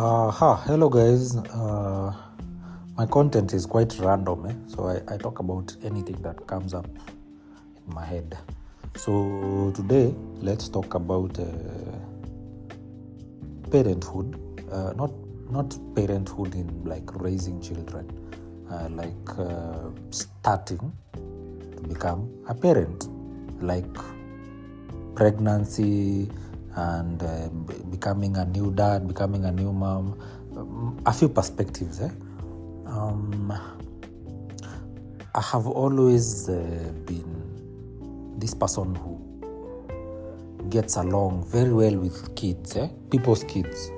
Uh, hello guys. Uh, my content is quite random, eh? so I, I talk about anything that comes up in my head. So today, let's talk about uh, parenthood. Uh, not not parenthood in like raising children, uh, like uh, starting to become a parent, like pregnancy and uh, b- becoming a new dad, becoming a new mom. Um, a few perspectives. Eh? Um, I have always uh, been this person who gets along very well with kids, eh? people's kids.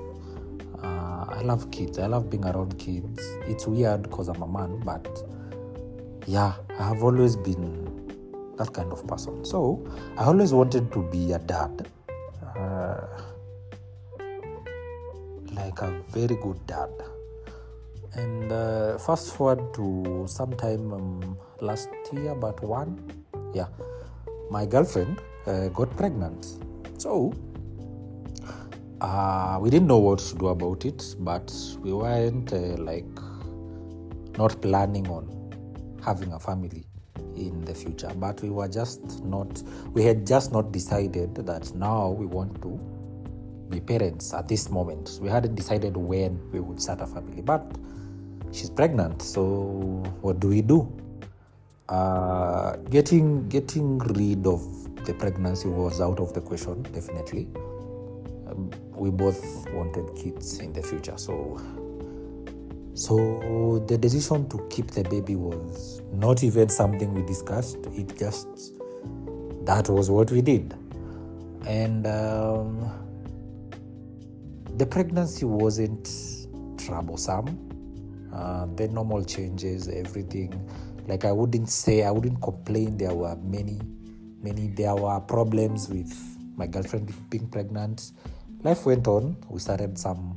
Uh, I love kids. I love being around kids. It's weird because I'm a man, but yeah, I have always been that kind of person. So I always wanted to be a dad, uh, like a very good dad. And uh, fast forward to sometime um, last year, but one, yeah, my girlfriend uh, got pregnant. So uh, we didn't know what to do about it, but we weren't uh, like not planning on having a family in the future. But we were just not, we had just not decided that now we want to be parents at this moment. We hadn't decided when we would start a family, but she's pregnant. So what do we do? Uh, getting getting rid of the pregnancy was out of the question. Definitely, um, we both wanted kids in the future. So so the decision to keep the baby was not even something we discussed. It just that was what we did, and. Um, the pregnancy wasn't troublesome. Uh, the normal changes, everything. Like I wouldn't say, I wouldn't complain. There were many, many. There were problems with my girlfriend being pregnant. Life went on. We started some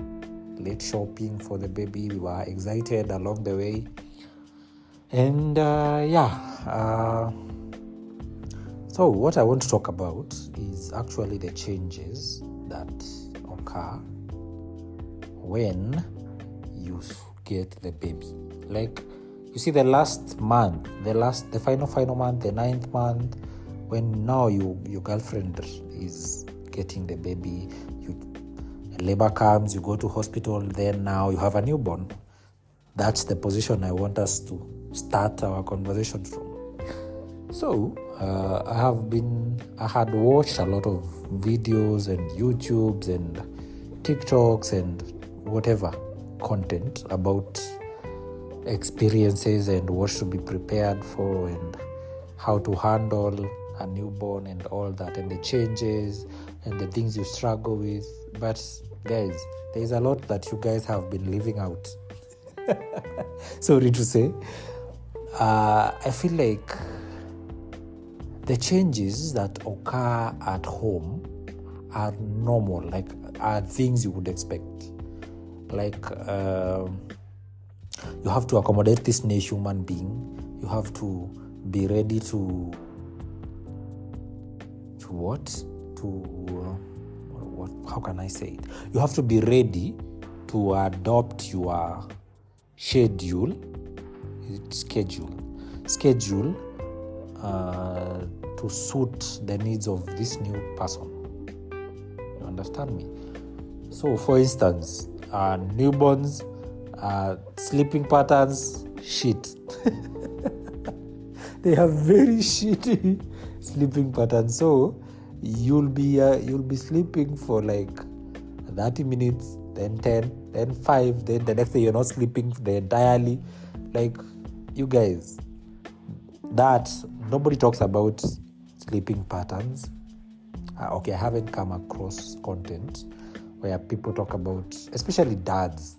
late shopping for the baby. We were excited along the way, and uh, yeah. Uh, so what I want to talk about is actually the changes that occur when you get the baby. Like you see the last month, the last the final final month, the ninth month, when now you your girlfriend is getting the baby, you labor comes, you go to hospital, then now you have a newborn. That's the position I want us to start our conversation from. So uh, I have been I had watched a lot of videos and YouTubes and TikToks and whatever content about experiences and what should be prepared for and how to handle a newborn and all that and the changes and the things you struggle with. But guys there's a lot that you guys have been leaving out. Sorry to say. Uh, i feel like the changes that occur at home are normal like are things you would expect. Like um you have to accommodate this new human being. You have to be ready to to what? To uh, what how can i say it? You have to be ready to adopt your schedule. Schedule. Schedule uh, to suit the needs of this new person. You understand me? So for instance uh, newborns uh, sleeping patterns shit. They have very shitty sleeping patterns so you'll be uh, you'll be sleeping for like 30 minutes then 10 then 5 then the next day you're not sleeping the entirely. Like you guys that nobody talks about sleeping patterns. Uh, okay i haven't come across content where people talk about especially dads.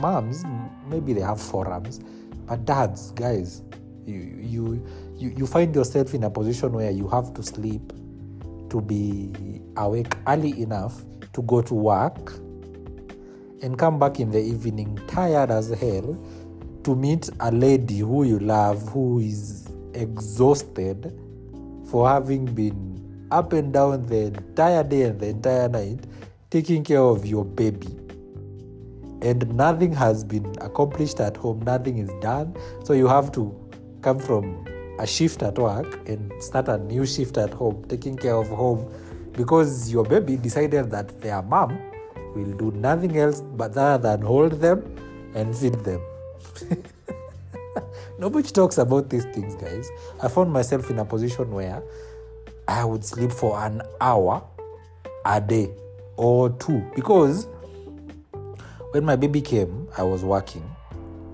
Moms maybe they have forums but dads guys you you you, you find yourself in a position where you have to sleep to be awake early enough to go to work and come back in the evening tired as hell to meet a lady who you love who is exhausted for having been up and down the entire day and the entire night taking care of your baby. And nothing has been accomplished at home. Nothing is done. So you have to come from a shift at work and start a new shift at home taking care of home. Because your baby decided that their mom will do nothing else but other than hold them and feed them. Nobody talks about these things guys. I found myself in a position where i would sleep for an hour a day or two. Because when my baby came i was working.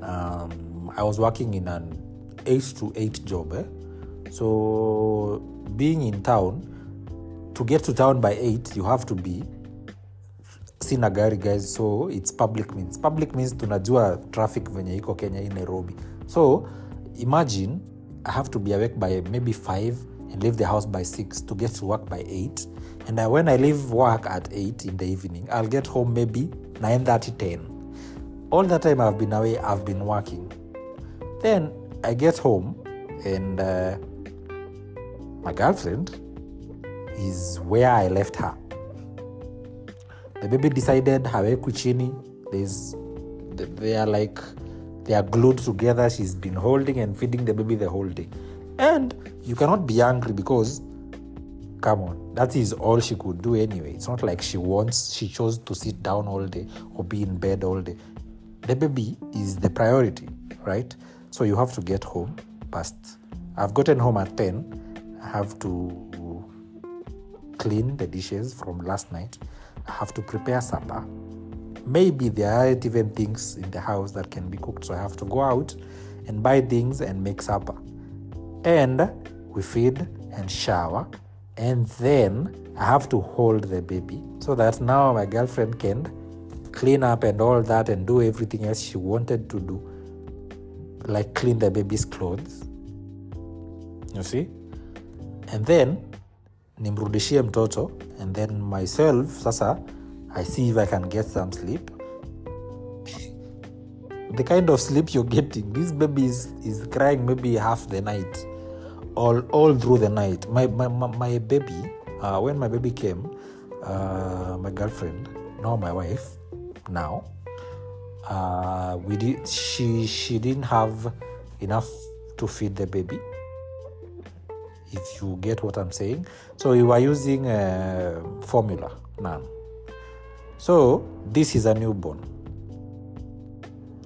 Um, i was working in an 8 to 8 job eh? so being in town to get to town by 8 you have to be sina gari guys. So its public means. Public means tunajua traffic venye iko kenya hii nairobi. So imagine i have to be awake by maybe 5 and leave the house by 6 to get to work by 8 and I, when i leave work at 8 in the evening i'll get home maybe 9.30 10 all that time i've been away i've been working. Then i get home and uh, my girlfriend is where i left her. The baby decided hawekwi chini there's they are like they are glued together. She's been holding and feeding the baby the whole day. And you cannot be angry because come on that is all she could do anyway. It's not like she wants she chose to sit down all day or be in bed all day. The baby is the priority right so you have to get home past. I've gotten home at 10 i have to clean the dishes from last night. I have to prepare supper. Maybe there aren't even things in the house that can be cooked, so I have to go out and buy things and make supper. And we feed and shower, and then I have to hold the baby so that now my girlfriend can clean up and all that and do everything else she wanted to do, like clean the baby's clothes. You see? And then nimrudishie mtoto and then myself sasa i see if i can get some sleep the kind of sleep you're getting this baby is, is crying maybe half the night all all through the night my my, my, baby uh, when my baby came uh, my girlfriend now my wife now uh, we did she she didn't have enough to feed the baby if you get what I'm saying. So we were using a formula none. So this is a newborn,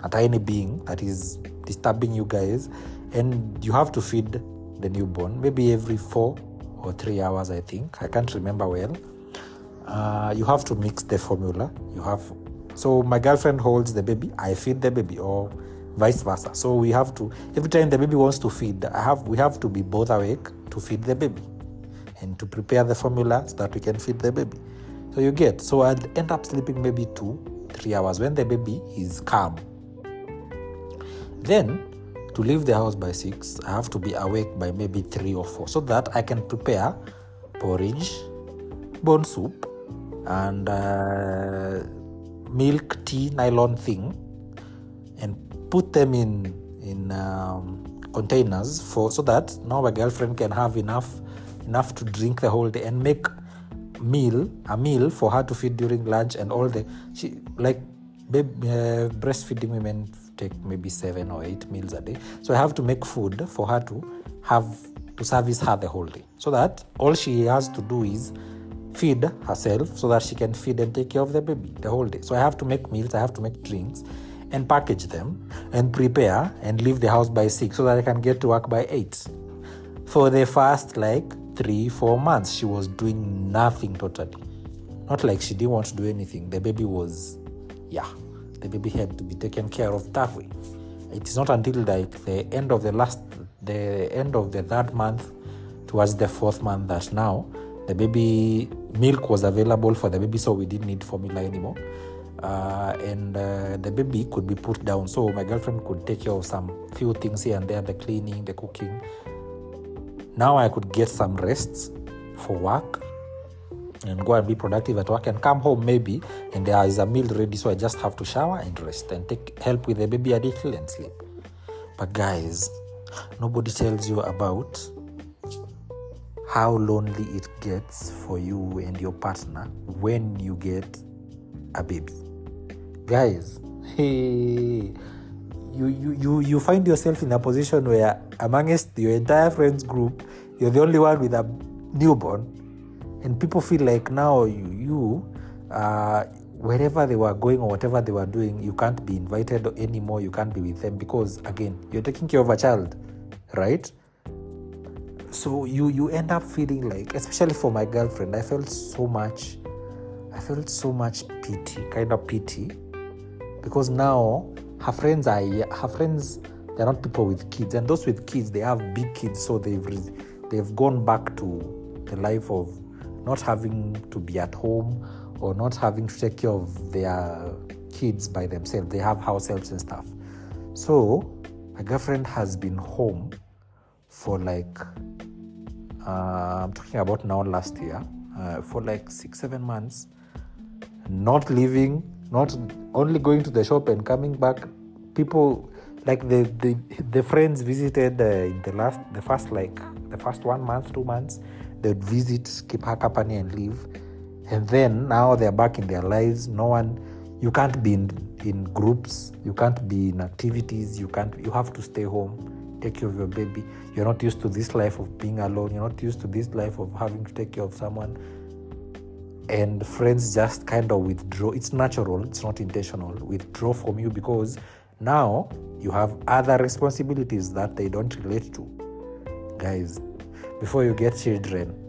a tiny being that is disturbing you guys, and you have to feed the newborn maybe every four or three hours. I think I can't remember well. Uh, you have to mix the formula. You have so my girlfriend holds the baby, I feed the baby, or vice versa. So we have to every time the baby wants to feed, I have we have to be both awake to feed the baby and to prepare the formula so that we can feed the baby. So you get so I'll end up sleeping maybe two, three hours when the baby is calm. Then to leave the house by six, I have to be awake by maybe three or four so that I can prepare porridge, bone soup, and uh, milk tea nylon thing and put them in in um, containers for so that now my girlfriend can have enough enough to drink the whole day and make meal a meal for her to feed during lunch and all the she like baby, uh, breastfeeding women take maybe seven or eight meals a day. So i have to make food for her to have to service her the whole day. So that all she has to do is feed herself so that she can feed and take care of the baby the whole day so i have to make meals i have to make drinks and package them and prepare and leave the house by 6 so that I can get to work by 8. For the first like 3 4 months she was doing nothing totally. Not like she didn't want to do anything. The baby was yeah, the baby had to be taken care of that way. It is not until like the end of the last the end of the third month towards the fourth month that now the baby milk was available for the baby so we didn't need formula anymore. Uh, and uh, the baby could be put down. So my girlfriend could take care of some few things here and there the cleaning the cooking. Now i could get some rests for work and go and be productive at work and come home maybe and there is a meal ready so i just have to shower and rest and take help with the baby a little and sleep. But guys nobody tells you about how lonely it gets for you and your partner when you get a baby guys Hey, you, you, you, you find yourself in a position where amongst your entire friends group, you're the only one with a newborn, and people feel like now you, you uh, wherever they were going or whatever they were doing, you can't be invited anymore. You can't be with them because again, you're taking care of a child, right? So you you end up feeling like, especially for my girlfriend, I felt so much. I felt so much pity, kind of pity, because now her friends are her friends. They're not people with kids, and those with kids, they have big kids, so they've they've gone back to the life of not having to be at home or not having to take care of their kids by themselves. They have house helps and stuff. So my girlfriend has been home for like uh, I'm talking about now last year uh, for like six seven months, not leaving, not only going to the shop and coming back. People like the the, the friends visited uh, in the last the first like the first one month two months they'd visit keep her company and leave and then now they're back in their lives no one you can't be in, in groups you can't be in activities you can't you have to stay home take care of your baby. You're not used to this life of being alone. You're not used to this life of having to take care of someone. And friends just kind of withdraw. It's natural. It's not intentional. Withdraw from you because now you have other responsibilities that they don't relate to. Guys before you get children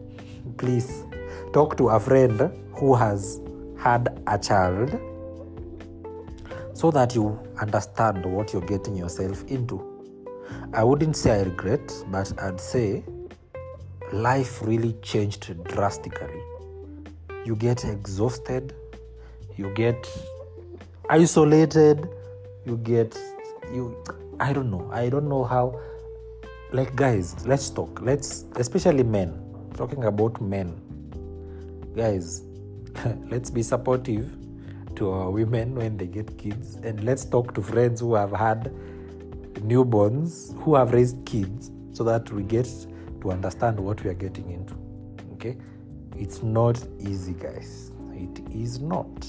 please talk to a friend who has had a child so that you understand what you're getting yourself into. I wouldn't say I regret, but I'd say life really changed drastically. You get exhausted, you get isolated, you get you I don't know. I don't know how like guys, let's talk. Let's especially men. Talking about men guys let's be supportive to our women when they get kids and let's talk to friends who have had newborns who have raised kids so that we get to understand what we are getting into. Okay? It's not easy guys. It is not